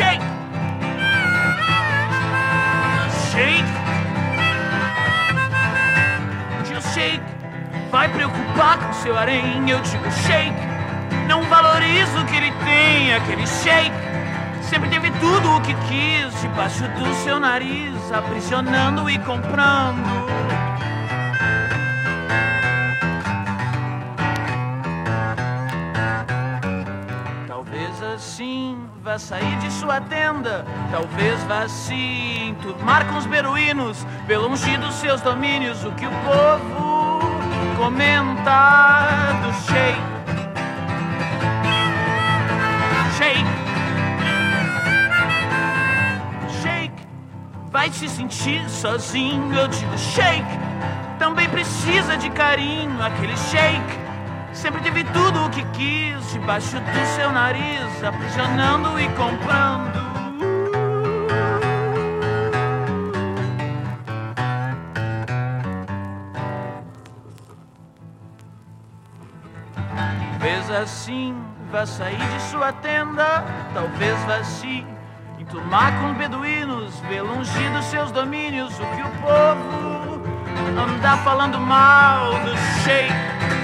Shake! Shake! Tio Shake, vai preocupar com seu harém? Eu digo Shake, não valoriza o que ele tem, aquele Shake sempre teve tudo o que quis, debaixo do seu nariz, aprisionando e comprando. Vá sair de sua tenda, talvez vá se enturmar com os beduínos, pelo longe dos seus domínios, o que o povo comenta do. Shake. Vai se sentir sozinho, eu digo shake. Também precisa de carinho, aquele shake. Sempre teve tudo o que quis, debaixo do seu nariz, aprisionando e comprando. Talvez assim vá sair de sua tenda, talvez vá se enturmar com beduínos, ver longe dos seus domínios o que o povo anda falando mal do shake.